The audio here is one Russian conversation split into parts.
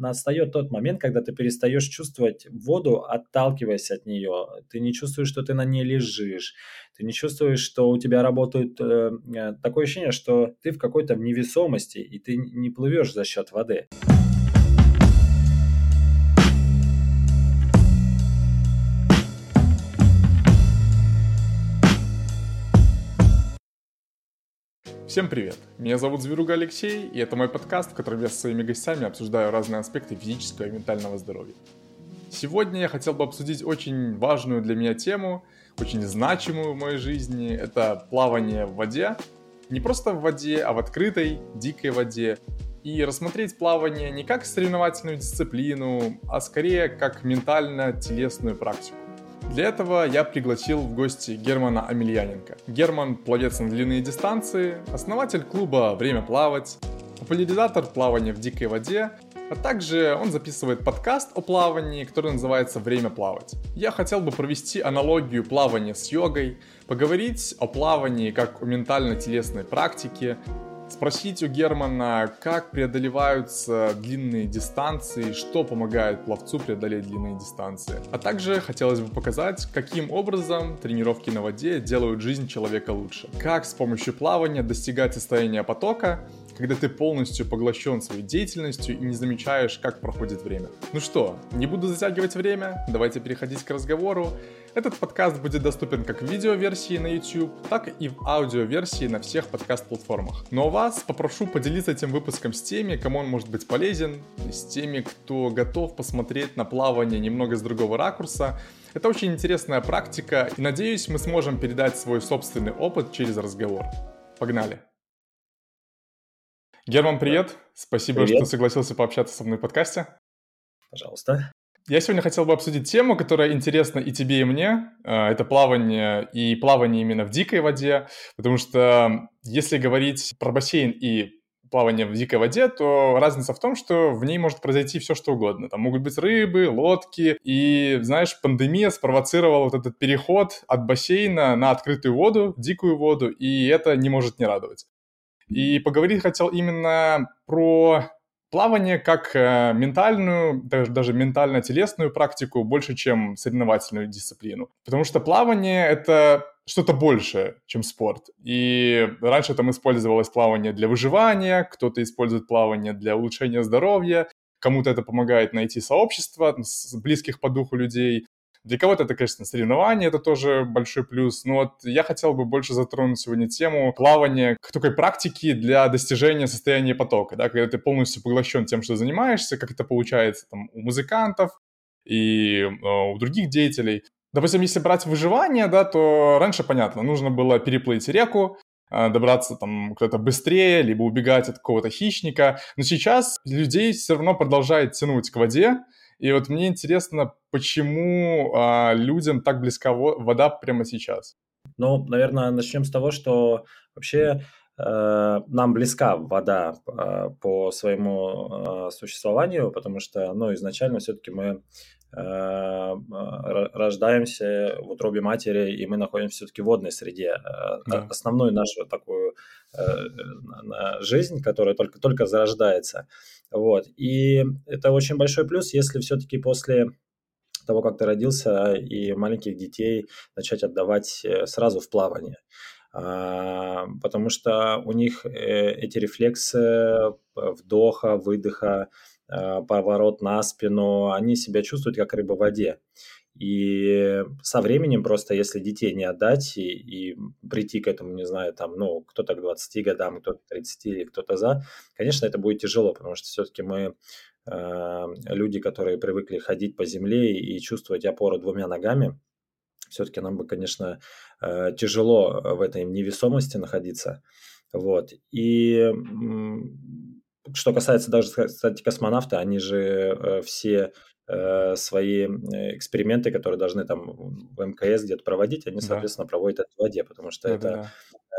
настает тот момент, когда ты перестаешь чувствовать воду, отталкиваясь от нее. Ты не чувствуешь, что ты на ней лежишь. Ты не чувствуешь, что у тебя работает э, э такое ощущение, что ты в какой-то невесомости, и ты не плывешь за счет воды. Всем привет! Меня зовут Зверуга Алексей, и это мой подкаст, в котором я со своими гостями обсуждаю разные аспекты физического и ментального здоровья. Сегодня я хотел бы обсудить очень важную для меня тему, очень значимую в моей жизни. Это плавание в воде. Не просто в воде, а в открытой, дикой воде. И рассмотреть плавание не как соревновательную дисциплину, а скорее как ментально-телесную практику. Для этого я пригласил в гости Германа Амельяненко. Герман – пловец на длинные дистанции, основатель клуба «Время плавать», популяризатор плавания в дикой воде, а также он записывает подкаст о плавании, который называется «Время плавать». Я хотел бы провести аналогию плавания с йогой, поговорить о плавании как о ментально-телесной практике, спросить у Германа, как преодолеваются длинные дистанции, что помогает пловцу преодолеть длинные дистанции. А также хотелось бы показать, каким образом тренировки на воде делают жизнь человека лучше. Как с помощью плавания достигать состояния потока, когда ты полностью поглощен своей деятельностью и не замечаешь, как проходит время. Ну что, не буду затягивать время, давайте переходить к разговору. Этот подкаст будет доступен как в видеоверсии на YouTube, так и в аудиоверсии на всех подкаст-платформах. Но вас попрошу поделиться этим выпуском с теми, кому он может быть полезен, с теми, кто готов посмотреть на плавание немного с другого ракурса. Это очень интересная практика, и надеюсь, мы сможем передать свой собственный опыт через разговор. Погнали! Герман, привет! Спасибо, привет. что согласился пообщаться со мной в подкасте. Пожалуйста. Я сегодня хотел бы обсудить тему, которая интересна и тебе, и мне. Э, это плавание, и плавание именно в дикой воде, потому что если говорить про бассейн и плавание в дикой воде, то разница в том, что в ней может произойти все, что угодно. Там могут быть рыбы, лодки. И, знаешь, пандемия спровоцировала вот этот переход от бассейна на открытую воду, дикую воду, и это не может не радовать. И поговорить хотел именно про плавание как э, ментальную, даже, даже ментально-телесную практику больше, чем соревновательную дисциплину. Потому что плавание — это что-то большее, чем спорт. И раньше там использовалось плавание для выживания, кто-то использует плавание для улучшения здоровья, кому-то это помогает найти сообщество близких по духу людей, для кого-то это, конечно, соревнование, это тоже большой плюс. Но вот я хотел бы больше затронуть сегодня тему плавания к такой практики для достижения состояния потока, да, когда ты полностью поглощен тем, что занимаешься, как это получается там у музыкантов и э, у других деятелей. Допустим, если брать выживание, да, то раньше, понятно, нужно было переплыть реку, э, добраться там куда-то быстрее, либо убегать от какого-то хищника. Но сейчас людей все равно продолжает тянуть к воде, и вот мне интересно, почему а, людям так близка вода прямо сейчас? Ну, наверное, начнем с того, что вообще нам близка вода э, по своему э, существованию, потому что, ну, изначально все-таки мы Э, рождаемся в утробе матери, и мы находимся все-таки в водной среде. Э, да. Основную нашу такую э, жизнь, которая только, только зарождается. Вот. И это очень большой плюс, если все-таки после того, как ты родился, и маленьких детей начать отдавать сразу в плавание. А, потому что у них эти рефлексы вдоха, выдоха, Э, поворот на спину, они себя чувствуют как рыба в воде. И со временем просто, если детей не отдать и, и прийти к этому, не знаю, там, ну, кто-то к 20 годам, кто-то к 30 или кто-то за, конечно, это будет тяжело, потому что все-таки мы э, люди, которые привыкли ходить по земле и чувствовать опору двумя ногами, все-таки нам бы, конечно, э, тяжело в этой невесомости находиться. Вот. И что касается даже, кстати, космонавта, они же э, все э, свои э, эксперименты, которые должны там в МКС где-то проводить, они, соответственно, да. проводят это в воде, потому что да, это да.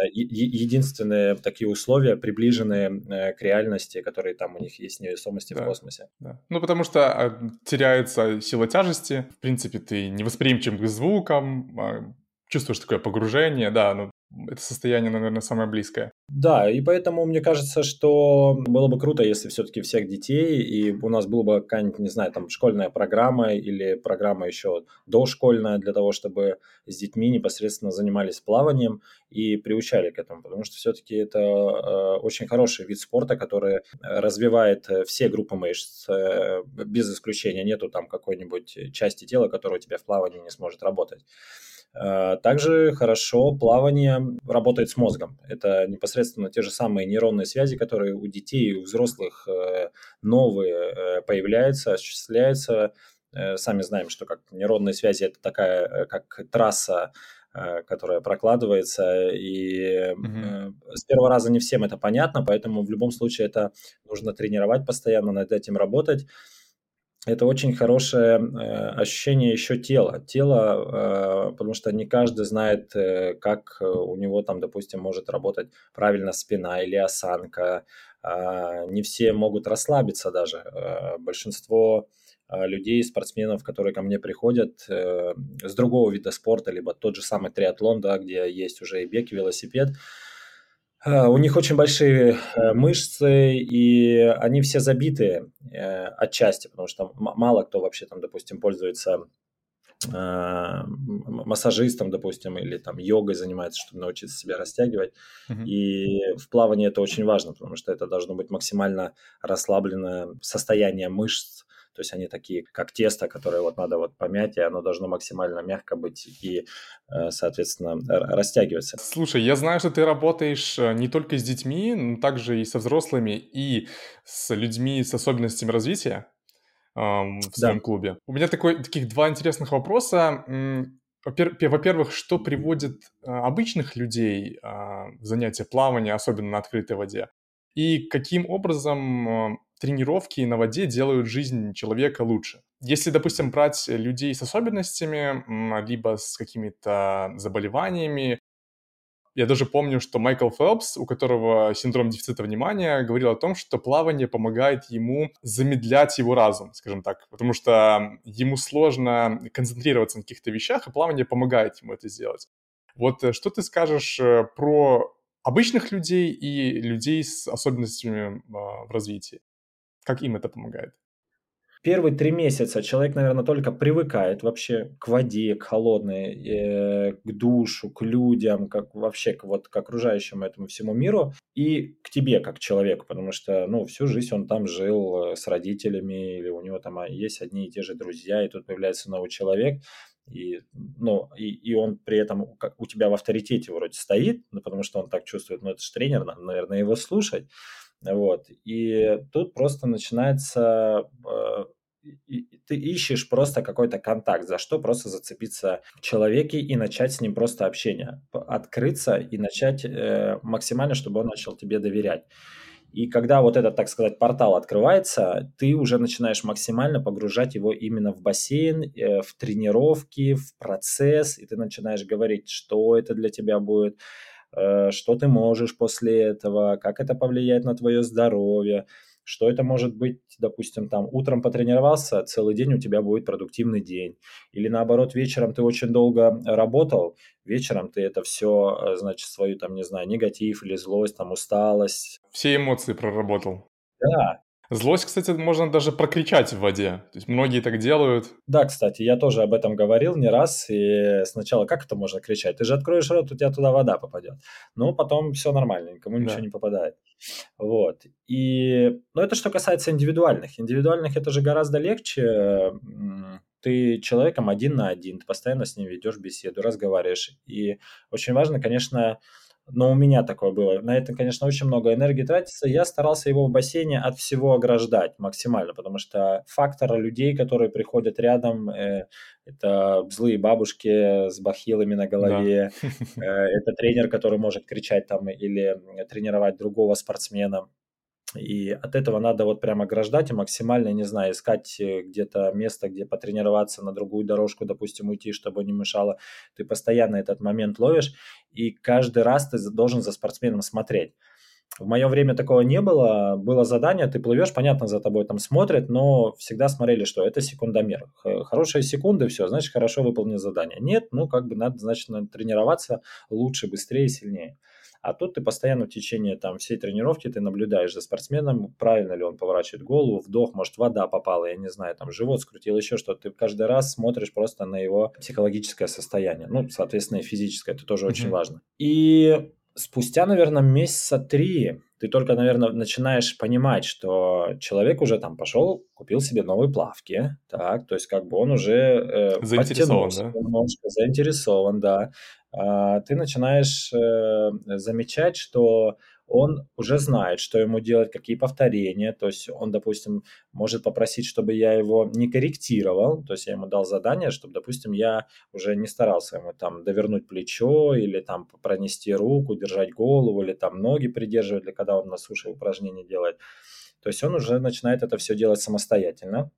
Единственные такие условия, приближенные к реальности, которые там у них есть невесомости да, в космосе. Да. Ну, потому что а, теряется сила тяжести, в принципе, ты не восприимчив к звукам, а, чувствуешь такое погружение, да, ну, это состояние, наверное, самое близкое. Да, и поэтому мне кажется, что было бы круто, если все-таки всех детей, и у нас была бы какая-нибудь, не знаю, там школьная программа или программа еще дошкольная для того, чтобы с детьми непосредственно занимались плаванием и приучали к этому, потому что все-таки это э, очень хороший вид спорта, который развивает все группы мышц э, без исключения. Нету там какой-нибудь части тела, которая у тебя в плавании не сможет работать. Э, также хорошо плавание работает с мозгом. Это непосредственно те же самые нейронные связи, которые у детей и у взрослых э, новые э, появляются, осуществляются. Сами знаем, что как нейронные связи это такая как трасса, которая прокладывается, и угу. с первого раза не всем это понятно, поэтому в любом случае это нужно тренировать постоянно, над этим работать это очень хорошее э, ощущение еще тела. Тело, э, потому что не каждый знает, э, как у него там, допустим, может работать правильно спина или осанка. Э, не все могут расслабиться даже. Э, большинство э, людей, спортсменов, которые ко мне приходят э, с другого вида спорта, либо тот же самый триатлон, да, где есть уже и бег, и велосипед, Э, у них очень большие э, мышцы, и они все забитые э, отчасти, потому что мало кто вообще там, допустим, пользуется массажистом, допустим, или там йогой занимается, чтобы научиться себя растягивать. Uh-huh. И в плавании это очень важно, потому что это должно быть максимально расслабленное состояние мышц, то есть они такие, как тесто, которое вот надо вот помять, и оно должно максимально мягко быть и, э, соответственно, растягиваться. Слушай, я знаю, что ты работаешь э, не только с детьми, но также и со взрослыми, и с людьми с особенностями развития в своем да. клубе. У меня такой, таких два интересных вопроса. Во-первых, что приводит э, обычных людей в занятия плавания, особенно на открытой воде? И каким образом тренировки на воде делают жизнь человека лучше. Если, допустим, брать людей с особенностями, либо с какими-то заболеваниями, я даже помню, что Майкл Фелпс, у которого синдром дефицита внимания, говорил о том, что плавание помогает ему замедлять его разум, скажем так, потому что ему сложно концентрироваться на каких-то вещах, и плавание помогает ему это сделать. Вот э, что ты скажешь э, про обычных людей и людей с особенностями а, в развитии? Как им это помогает? Первые три месяца человек, наверное, только привыкает вообще к воде, к холодной, э, к душу, к людям, как вообще к, вот, к окружающему этому всему миру и к тебе как человеку, потому что, ну, всю жизнь он там жил э, с родителями или у него там а, есть одни и те же друзья, и тут появляется новый человек, и, ну, и, и он при этом как у тебя в авторитете вроде стоит, ну, потому что он так чувствует, ну, это же тренер, надо, наверное, его слушать, вот. И тут просто начинается э, ты ищешь просто какой-то контакт, за что просто зацепиться в человеке и начать с ним просто общение, открыться и начать э, максимально, чтобы он начал тебе доверять. И когда вот этот, так сказать, портал открывается, ты уже начинаешь максимально погружать его именно в бассейн, э, в тренировки, в процесс, и ты начинаешь говорить, что это для тебя будет, что ты можешь после этого, как это повлияет на твое здоровье, что это может быть, допустим, там утром потренировался, целый день у тебя будет продуктивный день. Или наоборот, вечером ты очень долго работал, вечером ты это все, э, значит, свою там, не знаю, негатив или злость, там усталость. Все эмоции проработал. Да, Злость, кстати, можно даже прокричать в воде. То есть многие так делают. Да, кстати, я тоже об этом говорил не раз. И сначала как это можно кричать? Ты же откроешь рот, у тебя туда вода попадет. Но потом все нормально, никому да. ничего не попадает. Вот. И, ну, это что касается индивидуальных. Индивидуальных это же гораздо легче. Ты человеком один на один, ты постоянно с ним ведешь беседу, разговариваешь. И очень важно, конечно, но у меня такое было. На это, конечно, очень много энергии тратится. Я старался его в бассейне от всего ограждать максимально, потому что фактора людей, которые приходят рядом, э, это злые бабушки с бахилами на голове, да. э, это тренер, который может кричать там или тренировать другого спортсмена. И от этого надо вот прямо ограждать и максимально, не знаю, искать э, где-то место, где потренироваться на другую дорожку, допустим, уйти, чтобы не мешало. Ты постоянно этот момент ловишь, и каждый раз ты должен за спортсменом смотреть. В мое время такого не было. Было задание, ты плывешь, понятно, за тобой там смотрят, но всегда смотрели, что это секундомер. Хорошие секунды, все, значит, хорошо выполнил задание. Нет, ну, как бы надо, значит, тренироваться лучше, быстрее, сильнее. А тут ты постоянно в течение там, всей тренировки ты наблюдаешь за спортсменом, правильно ли он поворачивает голову, вдох, может, вода попала, я не знаю, там, живот скрутил, еще что-то. Ты каждый раз смотришь просто на его психологическое состояние. Ну, соответственно, и физическое, это тоже mm-hmm. очень важно. И спустя, наверное, месяца три ты только, наверное, начинаешь понимать, что человек уже там пошел, купил себе новые плавки, так, то есть как бы он уже э, заинтересован, да? немножко, заинтересован, да. А, ты начинаешь э, замечать, что он уже знает, что ему делать, какие повторения. То есть он, допустим, может попросить, чтобы я его не корректировал. То есть я ему дал задание, чтобы, допустим, я уже не старался ему там довернуть плечо или там пронести руку, держать голову или там ноги придерживать, или когда он на суше упражнения делает. То есть он уже начинает это все делать самостоятельно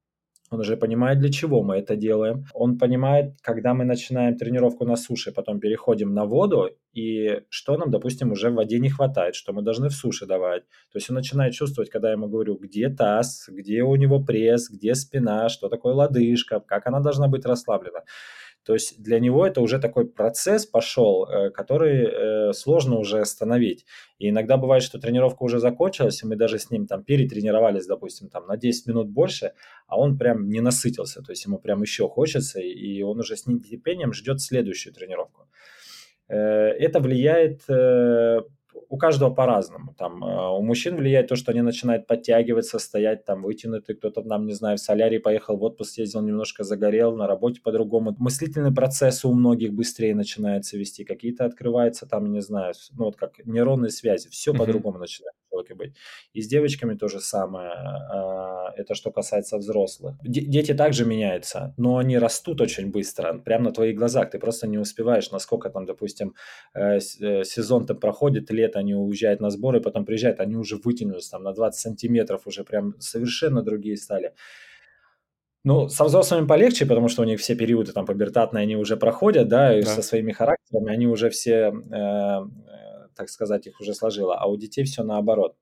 он уже понимает, для чего мы это делаем. Он понимает, когда мы начинаем тренировку на суше, потом переходим на воду, и что нам, допустим, уже в воде не хватает, что мы должны в суше давать. То есть он начинает чувствовать, когда я ему говорю, где таз, где у него пресс, где спина, что такое лодыжка, как она должна быть расслаблена. То есть для него это уже такой процесс пошел, э, который э, сложно уже остановить. И иногда бывает, что тренировка уже закончилась, и мы даже с ним там перетренировались, допустим, там на 10 минут больше, а он прям не насытился, то есть ему прям еще хочется, и он уже с нетерпением ждет следующую тренировку. Э, это влияет у каждого по-разному. Там, э, у мужчин влияет то, что они начинают подтягиваться, стоять там вытянутый, кто-то там, не знаю, в солярий поехал, в отпуск ездил, немножко загорел, на работе по-другому. Мыслительный процесс у многих быстрее начинается вести, какие-то открываются там, не знаю, ну вот как нейронные связи, все mm-hmm. по-другому начинает человеке быть. И с девочками то же самое. А, это что касается взрослых. Дети также меняются, но они растут очень быстро, прямо на твоих глазах. Ты просто не успеваешь, насколько там, допустим, э, э, сезон там проходит, лето, они уезжают на сборы, потом приезжают, они уже вытянулись там на 20 сантиметров, уже прям совершенно другие стали. Ну, со взрослыми полегче, потому что у них все периоды там пубертатные, они уже проходят, да, и да. со своими характерами, они уже все э, так сказать, их уже сложило, а у детей все наоборот.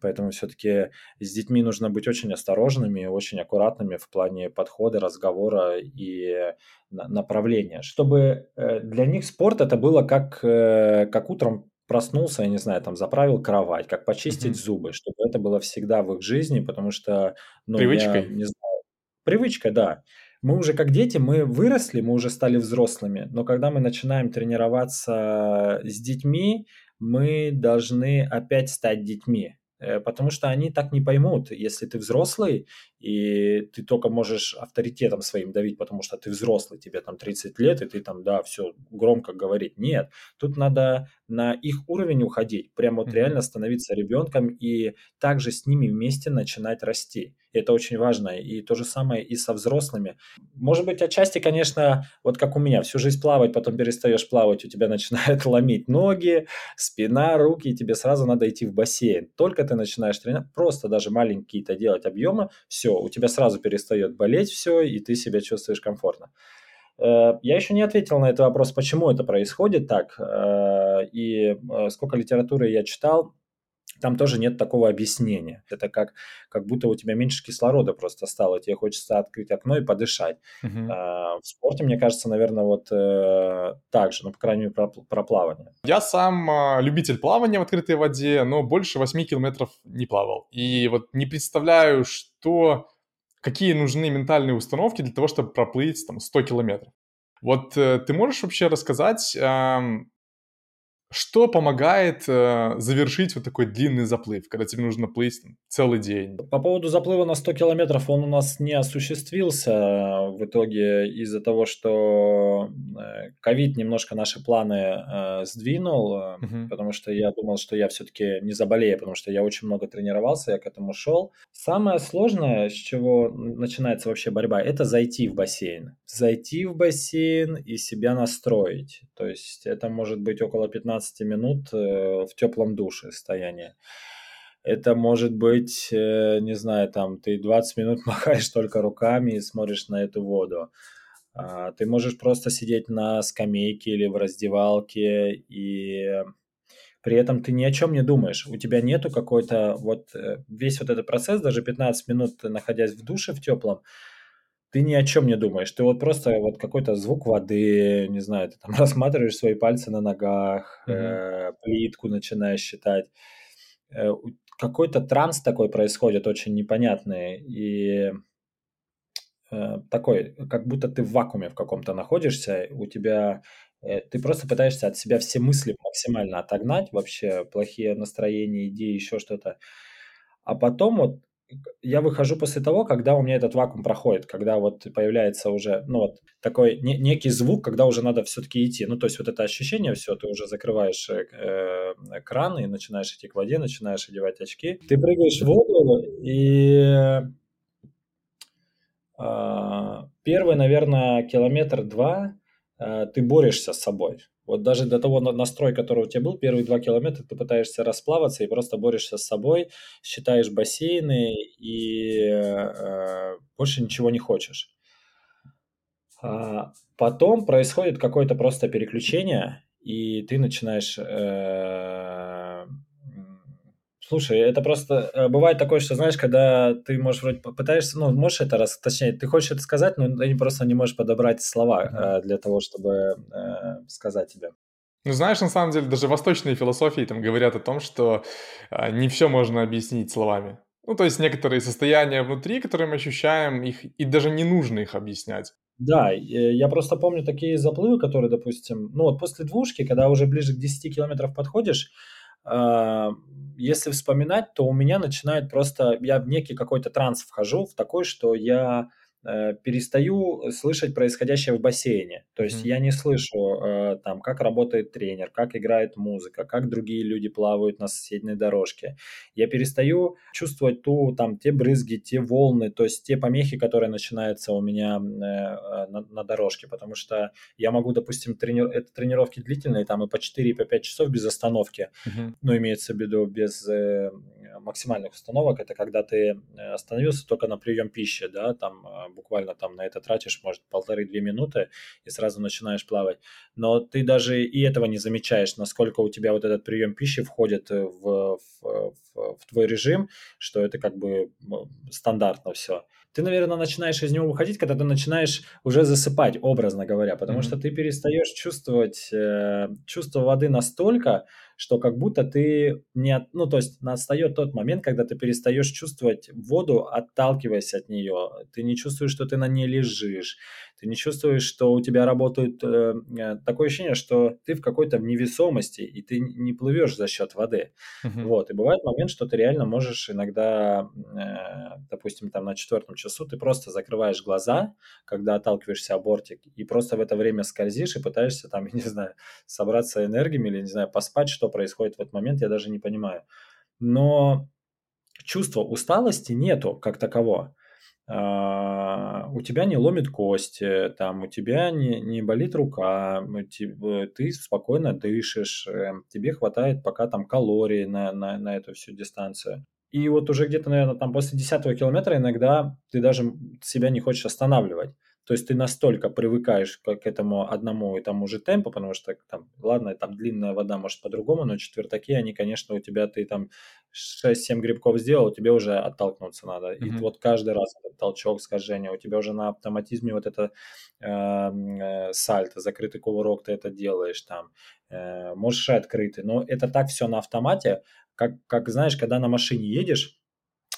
Поэтому все-таки с детьми нужно быть очень осторожными, очень аккуратными в плане подхода, разговора и направления, чтобы э, для них спорт это было как, э, как утром проснулся, я не знаю, там заправил кровать, как почистить mm-hmm. зубы, чтобы это было всегда в их жизни, потому что, ну, Привычкой. я не знаю, привычка, да. Мы уже как дети, мы выросли, мы уже стали взрослыми, но когда мы начинаем тренироваться с детьми, мы должны опять стать детьми, э, потому что они так не поймут, если ты взрослый, и ты только можешь авторитетом своим давить, потому что ты взрослый, тебе там 30 лет, и ты там, да, все громко говорить. Нет, тут надо на их уровень уходить, прямо вот mm-hmm. реально становиться ребенком и также с ними вместе начинать расти. Это очень важно. И то же самое и со взрослыми. Может быть, отчасти, конечно, вот как у меня, всю жизнь плавать, потом перестаешь плавать, у тебя начинают ломить ноги, спина, руки, и тебе сразу надо идти в бассейн. Только ты начинаешь тренировать, просто даже маленькие-то делать объемы, все, у тебя сразу перестает болеть все, и ты себя чувствуешь комфортно. Э, я еще не ответил на этот вопрос, почему это происходит так, э, и э, сколько литературы я читал, там тоже нет такого объяснения. Это как, как будто у тебя меньше кислорода просто стало, тебе хочется открыть окно и подышать. Uh-huh. А, в спорте, мне кажется, наверное, вот э, так же, ну, по крайней мере, про, про плавание. Я сам э, любитель плавания в открытой воде, но больше 8 километров не плавал. И вот не представляю, что какие нужны ментальные установки для того, чтобы проплыть там 100 километров. Вот э, ты можешь вообще рассказать, что помогает э, завершить вот такой длинный заплыв, когда тебе нужно плыть целый день? По поводу заплыва на 100 километров, он у нас не осуществился в итоге из-за того, что э, ковид немножко наши планы э, сдвинул, uh-huh. потому что я думал, что я все-таки не заболею, потому что я очень много тренировался, я к этому шел. Самое сложное, с чего начинается вообще борьба, это зайти в бассейн. Зайти в бассейн и себя настроить. То есть это может быть около 15 15 минут э, в теплом душе состояние. Это может быть, э, не знаю, там ты 20 минут махаешь только руками и смотришь на эту воду. А, ты можешь просто сидеть на скамейке или в раздевалке и при этом ты ни о чем не думаешь. У тебя нету какой-то вот э, весь вот этот процесс, даже 15 минут находясь в душе в теплом, ты ни о чем не думаешь. Ты вот просто вот какой-то звук воды, не знаю, ты там рассматриваешь свои пальцы на ногах, mm-hmm. э, плитку начинаешь считать. Э, какой-то транс такой происходит очень непонятный и э, такой, как будто ты в вакууме в каком-то находишься, у тебя э, ты просто пытаешься от себя все мысли максимально отогнать, вообще плохие настроения, идеи, еще что-то. А потом вот я выхожу после того, когда у меня этот вакуум проходит, когда вот появляется уже, ну вот такой не, некий звук, когда уже надо все-таки идти. Ну то есть вот это ощущение все, ты уже закрываешь э, э, кран и начинаешь идти к воде, начинаешь одевать очки. Ты прыгаешь в воду и э, первый, наверное, километр-два ты борешься с собой. Вот даже до того настрой, который у тебя был, первые два километра ты пытаешься расплаваться и просто борешься с собой, считаешь бассейны и э, больше ничего не хочешь. А потом происходит какое-то просто переключение, и ты начинаешь э, Слушай, это просто э, бывает такое, что знаешь, когда ты можешь вроде пытаешься, ну, можешь это раз, точнее, ты хочешь это сказать, но ты просто не можешь подобрать слова э, для того, чтобы э, сказать тебе. Ну, знаешь, на самом деле, даже восточные философии там говорят о том, что э, не все можно объяснить словами. Ну, то есть некоторые состояния внутри, которые мы ощущаем, их и даже не нужно их объяснять. Да, я просто помню такие заплывы, которые, допустим, ну вот после двушки, когда уже ближе к 10 километров подходишь, если вспоминать, то у меня начинает просто, я в некий какой-то транс вхожу, в такой, что я Э, перестаю слышать происходящее в бассейне. То есть mm-hmm. я не слышу э, там, как работает тренер, как играет музыка, как другие люди плавают на соседней дорожке. Я перестаю чувствовать ту, там, те брызги, те волны, то есть те помехи, которые начинаются у меня э, на, на дорожке, потому что я могу, допустим, трени... это тренировки длительные, там и по 4, и по 5 часов без остановки, mm-hmm. ну, имеется в виду без э, максимальных установок, это когда ты остановился только на прием пищи, да, там буквально там на это тратишь, может, полторы-две минуты и сразу начинаешь плавать. Но ты даже и этого не замечаешь, насколько у тебя вот этот прием пищи входит в, в, в, в твой режим, что это как бы стандартно все ты, наверное, начинаешь из него выходить, когда ты начинаешь уже засыпать, образно говоря, потому mm-hmm. что ты перестаешь чувствовать э, чувство воды настолько, что как будто ты не... Ну, то есть настает тот момент, когда ты перестаешь чувствовать воду, отталкиваясь от нее. Ты не чувствуешь, что ты на ней лежишь. Ты не чувствуешь, что у тебя работает... Э, э такое ощущение, что ты в какой-то невесомости, и ты не плывешь за счет воды. Uh-huh. Вот. И бывает момент, что ты реально можешь иногда, э, допустим, там на четвертом часу ты просто закрываешь глаза, когда отталкиваешься о бортик, и просто в это время скользишь и пытаешься там, я не знаю, собраться энергиями или, не знаю, поспать, что происходит в этот момент, я даже не понимаю. Но чувства усталости нету как такового. А, у тебя не ломит кости, там, у тебя не, не болит рука, ты спокойно дышишь, э, тебе хватает пока там калорий на, на, на эту всю дистанцию. И вот уже где-то, наверное, там после 10 километра иногда ты даже себя не хочешь останавливать. То есть ты настолько привыкаешь к, к этому одному и тому же темпу, потому что там, ладно, там длинная вода может по-другому, но четвертаки, они, конечно, у тебя, ты там 6-7 грибков сделал, тебе уже оттолкнуться надо. Mm-hmm. И вот каждый раз этот толчок, скольжение, у тебя уже на автоматизме вот это эм, э, сальто, закрытый кувырок, ты это делаешь там, э, можешь открытый, но это так все на автомате, как, как знаешь, когда на машине едешь,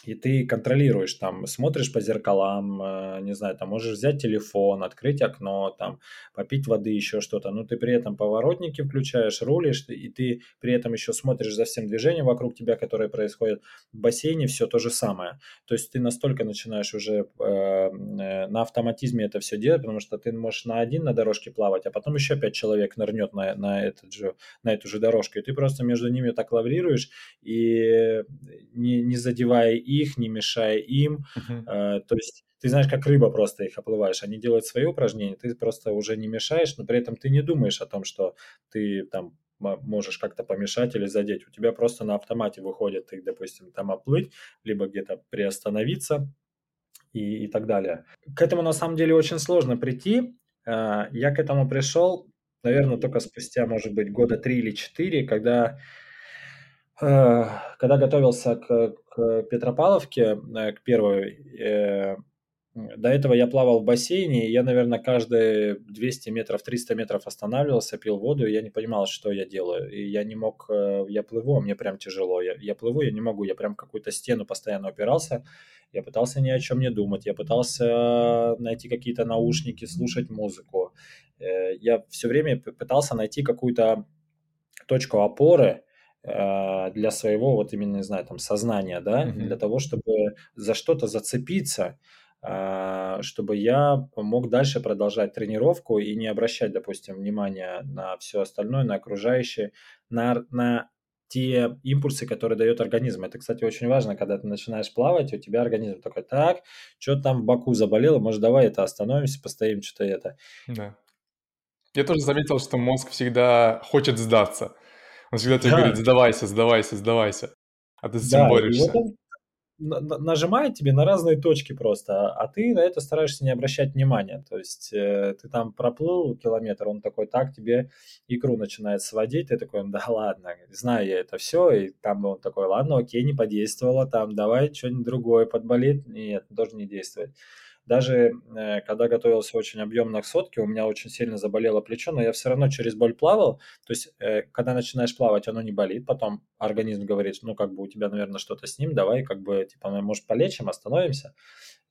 и ты контролируешь, там, смотришь по зеркалам, э, не знаю, там, можешь взять телефон, открыть окно, там, попить воды, еще что-то, но ты при этом поворотники включаешь, рулишь, и ты при этом еще смотришь за всем движением вокруг тебя, которое происходит в бассейне, все то же самое. То есть ты настолько начинаешь уже э, э, на автоматизме это все делать, потому что ты можешь на один на дорожке плавать, а потом еще пять человек нырнет на, на, этот же, на эту же дорожку, и ты просто между ними так лаврируешь, и не, не задевая и их, не мешая им. Uh-huh. то есть ты знаешь, как рыба просто их оплываешь. Они делают свои упражнения, ты просто уже не мешаешь, но при этом ты не думаешь о том, что ты там можешь как-то помешать или задеть. У тебя просто на автомате выходит их, допустим, там оплыть, либо где-то приостановиться и, и так далее. К этому на самом деле очень сложно прийти. Я к этому пришел, наверное, только спустя, может быть, года три или четыре, когда Когда готовился к, Петропавловке, к первой, до этого я плавал в бассейне, и я, наверное, каждые 200 метров, 300 метров останавливался, пил воду, и я не понимал, что я делаю. И я не мог, э, я плыву, а мне прям тяжело. Я, я плыву, я не могу, я прям какую-то стену постоянно опирался. Я пытался ни о чем не думать, я пытался найти какие-то наушники, слушать музыку. Э, я все время пытался найти какую-то точку опоры, э, для своего вот именно, не знаю, там сознания, да, mm-hmm. для того, чтобы за что-то зацепиться, а, чтобы я мог дальше продолжать тренировку и не обращать, допустим, внимания на все остальное, на окружающее, на, на те импульсы, которые дает организм. Это, кстати, очень важно, когда ты начинаешь плавать, у тебя организм такой, так, что там в боку заболело, может, давай это остановимся, постоим, что-то это. Да. Я тоже заметил, что мозг всегда хочет сдаться. Он всегда тебе да. говорит, сдавайся, сдавайся, сдавайся. А ты с этим да, борешься. Вот нажимает тебе на разные точки просто, а ты на это стараешься не обращать внимания. То есть э, ты там проплыл километр, он такой, так, тебе икру начинает сводить, ты такой, да ладно, знаю я это все, и там он такой, ладно, окей, не подействовало, там, давай что-нибудь другое подболит, нет, тоже не действует. Даже э, когда готовился очень объемно к сотке, у меня очень сильно заболело плечо, но я все равно через боль плавал. То есть, э, когда начинаешь плавать, оно не болит, потом организм говорит, ну, как бы у тебя, наверное, что-то с ним, давай, как бы, типа, может, полечим, остановимся.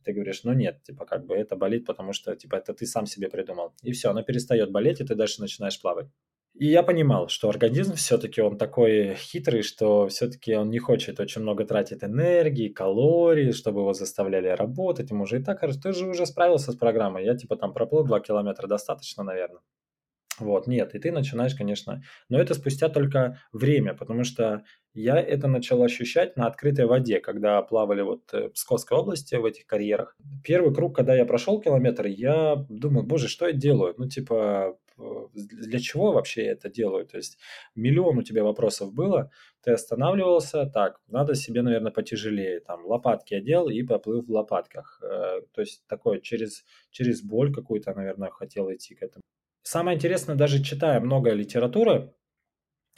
Ты говоришь, ну нет, типа, как бы это болит, потому что, типа, это ты сам себе придумал. И все, оно перестает болеть, и ты дальше начинаешь плавать. И я понимал, что организм все-таки он такой хитрый, что все-таки он не хочет очень много тратить энергии, калорий, чтобы его заставляли работать. Ему уже и так, ты же уже справился с программой. Я типа там проплыл 2 километра, достаточно, наверное. Вот, нет, и ты начинаешь, конечно, но это спустя только время, потому что я это начал ощущать на открытой воде, когда плавали вот э, в Псковской области в этих карьерах. Первый круг, когда я прошел километр, я думаю, боже, что я делаю? Ну, типа, для чего вообще я это делаю? То есть миллион у тебя вопросов было, ты останавливался, так, надо себе, наверное, потяжелее, там, лопатки одел и поплыл в лопатках. Э, то есть такое, через, через боль какую-то, наверное, хотел идти к этому. Самое интересное, даже читая много литературы, э,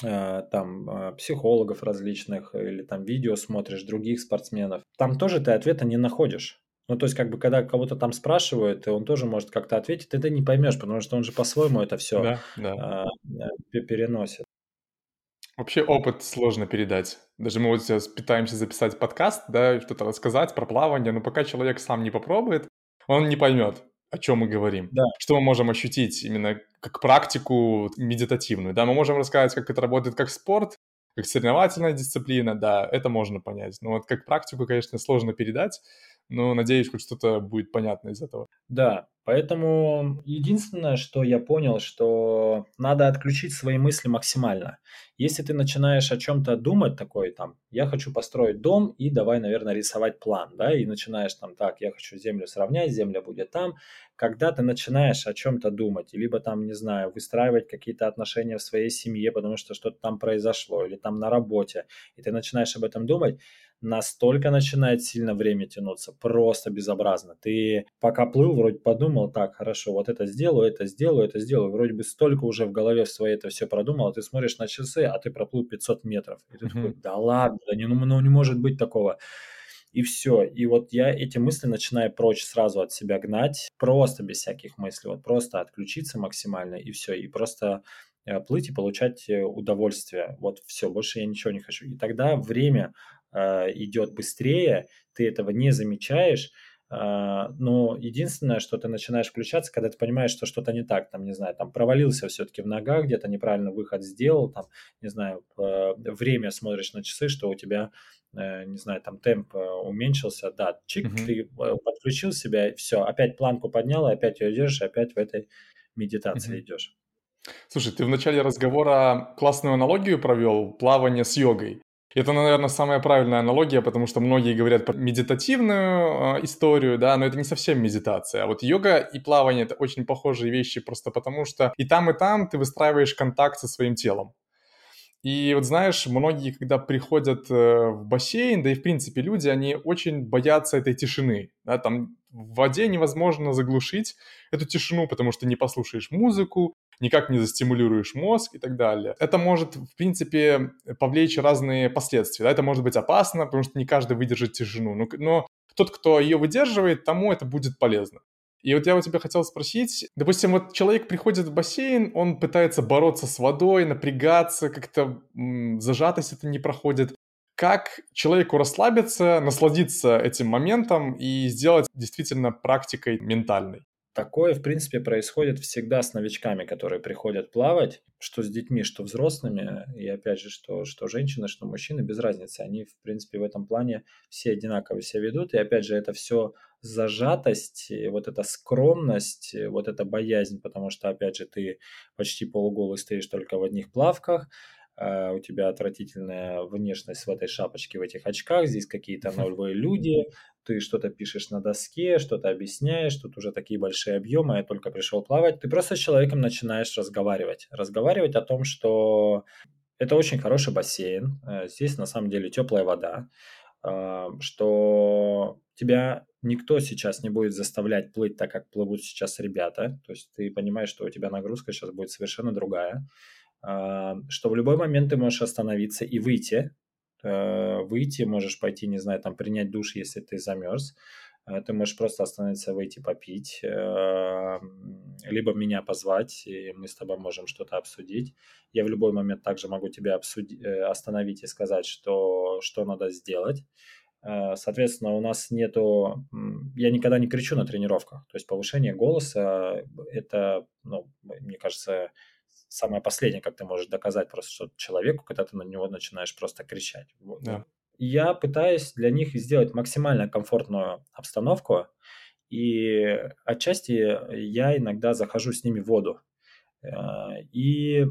там э, психологов различных или там видео смотришь других спортсменов, там тоже ты ответа не находишь. Ну, то есть, как бы, когда кого-то там спрашивают, он тоже может как-то ответить, ты это не поймешь, потому что он же по-своему это все да, да. э, переносит. Вообще опыт сложно передать. Даже мы вот сейчас пытаемся записать подкаст, да, что-то рассказать про плавание, но пока человек сам не попробует, он не поймет, о чем мы говорим. Да. Что мы можем ощутить именно как практику медитативную. Да, мы можем рассказать, как это работает как спорт, как соревновательная дисциплина, да, это можно понять. Но вот как практику, конечно, сложно передать но надеюсь, хоть что-то будет понятно из этого. Да, поэтому единственное, что я понял, что надо отключить свои мысли максимально. Если ты начинаешь о чем-то думать, такой там, я хочу построить дом и давай, наверное, рисовать план, да, и начинаешь там, так, я хочу землю сравнять, земля будет там, когда ты начинаешь о чем-то думать, либо там, не знаю, выстраивать какие-то отношения в своей семье, потому что что-то там произошло, или там на работе, и ты начинаешь об этом думать, настолько начинает сильно время тянуться, просто безобразно. Ты пока плыл, вроде подумал, так, хорошо, вот это сделаю, это сделаю, это сделаю. Вроде бы столько уже в голове в своей это все продумал, а ты смотришь на часы, а ты проплыл 500 метров. И ты mm-hmm. такой, да ладно, да не, ну, ну не может быть такого. И все. И вот я эти мысли начинаю прочь сразу от себя гнать, просто без всяких мыслей, вот просто отключиться максимально и все. И просто э, плыть и получать э, удовольствие. Вот все, больше я ничего не хочу. И тогда время Э, идет быстрее, ты этого не замечаешь, Uh, но единственное, что ты начинаешь включаться, когда ты понимаешь, что что-то не так, там, не знаю, там провалился все-таки в ногах, где-то неправильно выход сделал, там, не знаю, время смотришь на часы, что у тебя, uh, не знаю, там темп uh, уменьшился, да, чик, mm-hmm. ты подключил себя, все, опять планку поднял, и опять ее держишь, опять в этой медитации mm-hmm. идешь. Слушай, ты в начале разговора классную аналогию провел, плавание с йогой. Это, наверное, самая правильная аналогия, потому что многие говорят про медитативную э, историю, да, но это не совсем медитация. А вот йога и плавание — это очень похожие вещи просто потому, что и там, и там ты выстраиваешь контакт со своим телом. И вот знаешь, многие, когда приходят э, в бассейн, да и в принципе люди, они очень боятся этой тишины. Да, там в воде невозможно заглушить эту тишину, потому что не послушаешь музыку, никак не застимулируешь мозг и так далее. Это может, в принципе, повлечь разные последствия. Да? Это может быть опасно, потому что не каждый выдержит тишину. Но, но тот, кто ее выдерживает, тому это будет полезно. И вот я у тебя хотел спросить, допустим, вот человек приходит в бассейн, он пытается бороться с водой, напрягаться, как-то зажатость это не проходит. Как человеку расслабиться, насладиться этим моментом и сделать действительно практикой ментальной? Такое, в принципе, происходит всегда с новичками, которые приходят плавать, что с детьми, что взрослыми, и опять же, что, что женщины, что мужчины, без разницы. Они, в принципе, в этом плане все одинаково себя ведут, и опять же, это все зажатость, вот эта скромность, вот эта боязнь, потому что, опять же, ты почти полуголый стоишь только в одних плавках, у тебя отвратительная внешность в этой шапочке, в этих очках, здесь какие-то новые люди, ты что-то пишешь на доске, что-то объясняешь, тут уже такие большие объемы, я только пришел плавать. Ты просто с человеком начинаешь разговаривать. Разговаривать о том, что это очень хороший бассейн, э, здесь на самом деле теплая вода, а, что тебя никто сейчас не будет заставлять плыть так, как плывут сейчас ребята. То есть ты понимаешь, что у тебя нагрузка сейчас будет совершенно другая. А, что в любой момент ты можешь остановиться и выйти. Э, выйти, можешь пойти, не знаю, там принять душ, если ты замерз. Э, ты можешь просто остановиться, выйти попить, э, либо меня позвать, и мы с тобой можем что-то обсудить. Я в любой момент также могу тебя обсудить, остановить и сказать, что, что надо сделать. Соответственно, у нас нету... Я никогда не кричу на тренировках. То есть повышение голоса – это, ну, мне кажется, самое последнее, как ты можешь доказать просто что человеку, когда ты на него начинаешь просто кричать. Да. Я пытаюсь для них сделать максимально комфортную обстановку, и отчасти я иногда захожу с ними в воду э, и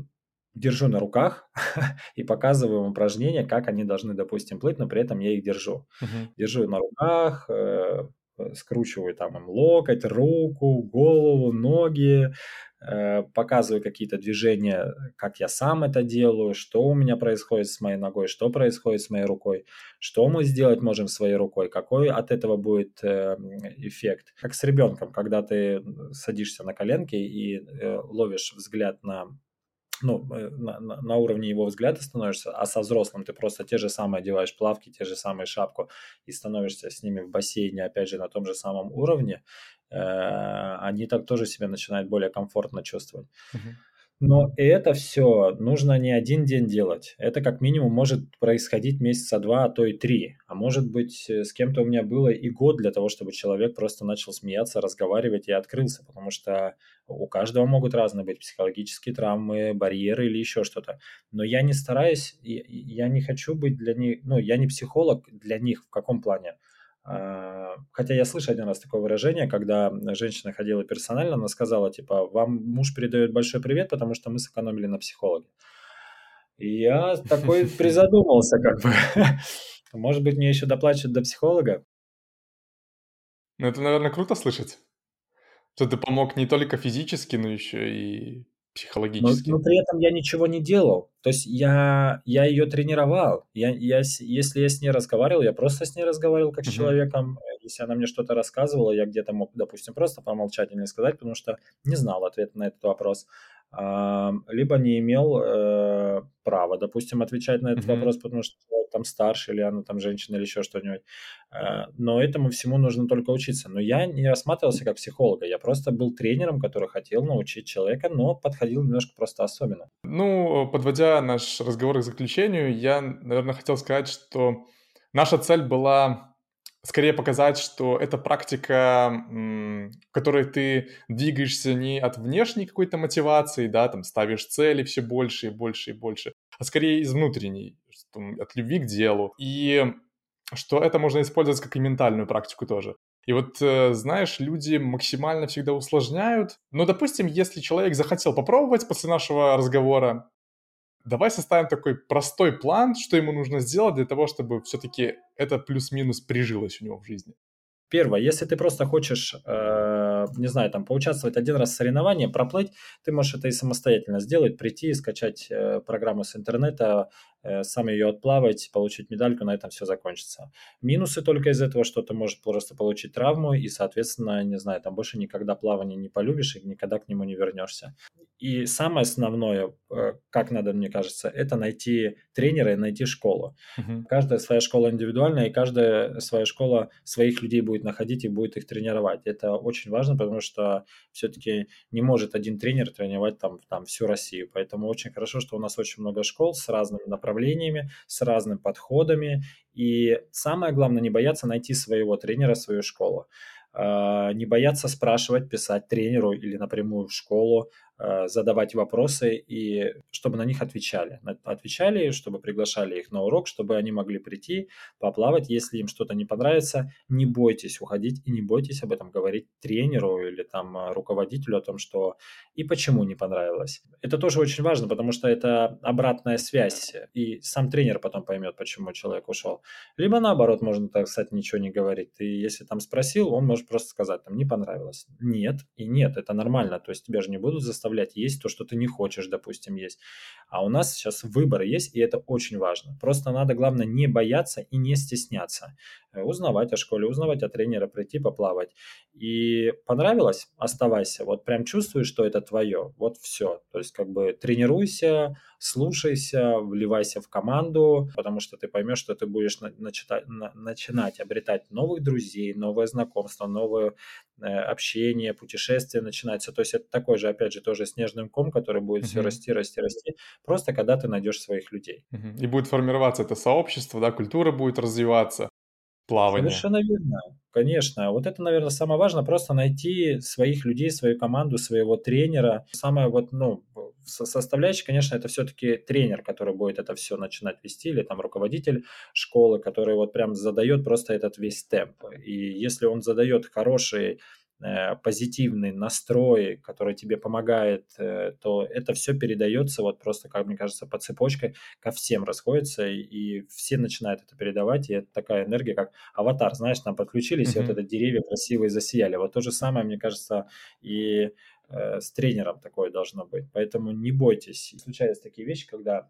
держу на руках и показываю им упражнения, как они должны, допустим, плыть, но при этом я их держу. Uh-huh. Держу на руках, э, скручиваю там им локоть, руку, голову, ноги, Э, показываю какие-то движения, как я сам это делаю, что у меня происходит с моей ногой, что происходит с моей рукой, что мы сделать можем своей рукой, какой от этого будет э, эффект. Как с ребенком, когда ты садишься на коленки и э, ловишь взгляд на ну, на, на уровне его взгляда становишься, а со взрослым ты просто те же самые одеваешь плавки, те же самые шапку и становишься с ними в бассейне, опять же, на том же самом уровне, Э, они так тоже себя начинают более комфортно чувствовать. Но это все нужно не один день делать. Это как минимум может происходить месяца два, а то и три. А может быть, э, с кем-то у меня было и год для того, чтобы человек просто начал смеяться, разговаривать и открылся. Потому что у каждого могут разные быть психологические травмы, барьеры или еще что-то. Но я не стараюсь, я не хочу быть для них, ну, я не психолог для них в каком плане. А, хотя я слышал один раз такое выражение, когда женщина ходила персонально, она сказала, типа, вам муж передает большой привет, потому что мы сэкономили на психологе. И я такой призадумался, как бы. Может быть, мне еще доплачивают до психолога? Ну, это, наверное, круто слышать. Что ты помог не только физически, но еще и психологически. Но, но при этом я ничего не делал. То есть я, я ее тренировал. Я, я, если я с ней разговаривал, я просто с ней разговаривал как с человеком. Если она мне что-то рассказывала, я где-то мог, допустим, просто помолчать и не сказать, потому что не знал ответа на этот вопрос. Либо не имел э, права, допустим, отвечать на этот mm-hmm. вопрос, потому что человек там старше, или она там женщина, или еще что-нибудь. Э, но этому всему нужно только учиться. Но я не рассматривался как психолога, я просто был тренером, который хотел научить человека, но подходил немножко просто особенно. Ну, подводя наш разговор к заключению, я, наверное, хотел сказать, что наша цель была скорее показать, что это практика, в которой ты двигаешься не от внешней какой-то мотивации, да, там ставишь цели все больше и больше и больше, а скорее из внутренней, от любви к делу. И что это можно использовать как и ментальную практику тоже. И вот, э, знаешь, люди максимально всегда усложняют. Но, допустим, если человек захотел попробовать после нашего разговора, давай составим такой простой план, что ему нужно сделать для того, чтобы все-таки это плюс-минус прижилось у него в жизни. Первое, если ты просто хочешь, э, не знаю, там, поучаствовать один раз в соревновании, проплыть, ты можешь это и самостоятельно сделать, прийти, скачать э, программу с интернета, сам ее отплавать, получить медальку, на этом все закончится. Минусы только из этого, что ты можешь просто получить травму и, соответственно, не знаю, там больше никогда плавание не полюбишь и никогда к нему не вернешься. И самое основное, э, как надо, мне кажется, это найти тренера и найти школу. Uh-huh. Каждая своя школа индивидуальная, и каждая своя школа своих людей будет находить и будет их тренировать. Это очень важно, потому что все-таки не может один тренер тренировать там, там всю Россию. Поэтому очень хорошо, что у нас очень много школ с разными направлениями, с разными подходами. И самое главное, не бояться найти своего тренера, свою школу. А, не бояться спрашивать, писать тренеру или напрямую в школу, задавать вопросы и чтобы на них отвечали. Отвечали, чтобы приглашали их на урок, чтобы они могли прийти, поплавать. Если им что-то не понравится, не бойтесь уходить и не бойтесь об этом говорить тренеру или там а, руководителю о том, что и почему не понравилось. Это тоже очень важно, потому что это обратная связь, и сам тренер потом поймет, почему человек ушел. Либо наоборот, можно, так сказать, ничего не говорить. Ты если там спросил, он может просто сказать, там, не понравилось. Нет и нет, это нормально. То есть тебя же не будут заставлять есть то, что ты не хочешь, допустим, есть. А у нас сейчас выбор есть, и это очень важно. Просто надо, главное, не бояться и не стесняться. Э, узнавать о школе, узнавать о тренера, прийти поплавать. И понравилось? Оставайся. Вот прям чувствуешь, что это твое. Вот все. То есть как бы тренируйся, слушайся, вливайся в команду, потому что ты поймешь, что ты будешь начинать, начинать обретать новых друзей, новое знакомство, новое э, общение, путешествие начинается. То есть это такой же, опять же, тоже снежный ком, который будет uh-huh. все расти, расти, расти. Просто когда ты найдешь своих людей. Uh-huh. И будет формироваться это сообщество, да, культура будет развиваться плавания. Совершенно верно, конечно. Вот это, наверное, самое важное, просто найти своих людей, свою команду, своего тренера. Самое вот, ну, составляющая, конечно, это все-таки тренер, который будет это все начинать вести, или там руководитель школы, который вот прям задает просто этот весь темп. И если он задает хороший позитивный настрой, который тебе помогает, э, то это все передается вот просто, как мне кажется, по цепочке ко всем расходится, и все начинают это передавать, и это такая энергия, как аватар, знаешь, там подключились, mm-hmm. и вот это деревья красивые засияли. Вот то же самое, мне кажется, и э, с тренером такое должно быть. Поэтому не бойтесь. Случаются такие вещи, когда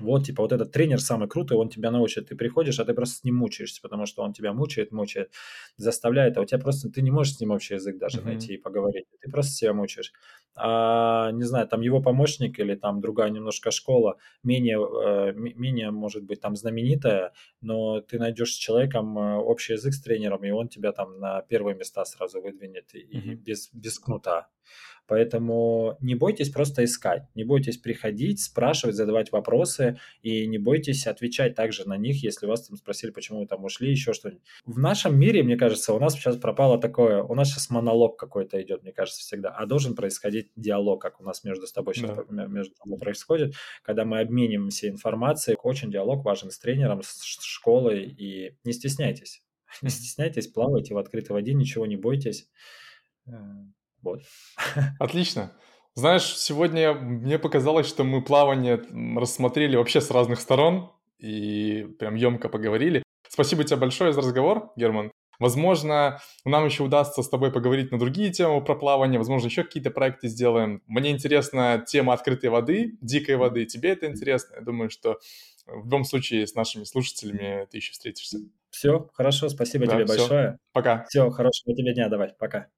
вот, типа, вот этот тренер самый крутой, он тебя научит. Ты приходишь, а ты просто с ним мучаешься, потому что он тебя мучает, мучает, заставляет, а у тебя просто, ты не можешь с ним общий язык даже uh-huh. найти и поговорить. Ты просто себя мучаешь. А, не знаю, там его помощник или там другая немножко школа, менее, э, менее, может быть, там знаменитая, но ты найдешь с человеком э, общий язык с тренером, и он тебя там на первые места сразу выдвинет, и, uh-huh. и без, без кнута. Поэтому не бойтесь просто искать, не бойтесь приходить, спрашивать, задавать вопросы, и не бойтесь отвечать также на них, если вас там спросили, почему вы там ушли, еще что-нибудь. В нашем мире, мне кажется, у нас сейчас пропало такое, у нас сейчас монолог какой-то идет, мне кажется, всегда, а должен происходить диалог, как у нас между с тобой сейчас да. между тобой происходит, когда мы обмениваемся информацией, очень диалог важен с тренером, с школой, и не стесняйтесь. Не стесняйтесь, плавайте в открытой воде, ничего не бойтесь. Вот. Отлично. Знаешь, сегодня мне показалось, что мы плавание рассмотрели вообще с разных сторон и прям емко поговорили. Спасибо тебе большое за разговор, Герман. Возможно, нам еще удастся с тобой поговорить на другие темы про плавание, возможно, еще какие-то проекты сделаем. Мне интересна тема открытой воды, дикой воды. Тебе это интересно? Я думаю, что в любом случае с нашими слушателями ты еще встретишься. Все, хорошо, спасибо да, тебе все. большое. Пока. Все, хорошего тебе дня, давай, пока.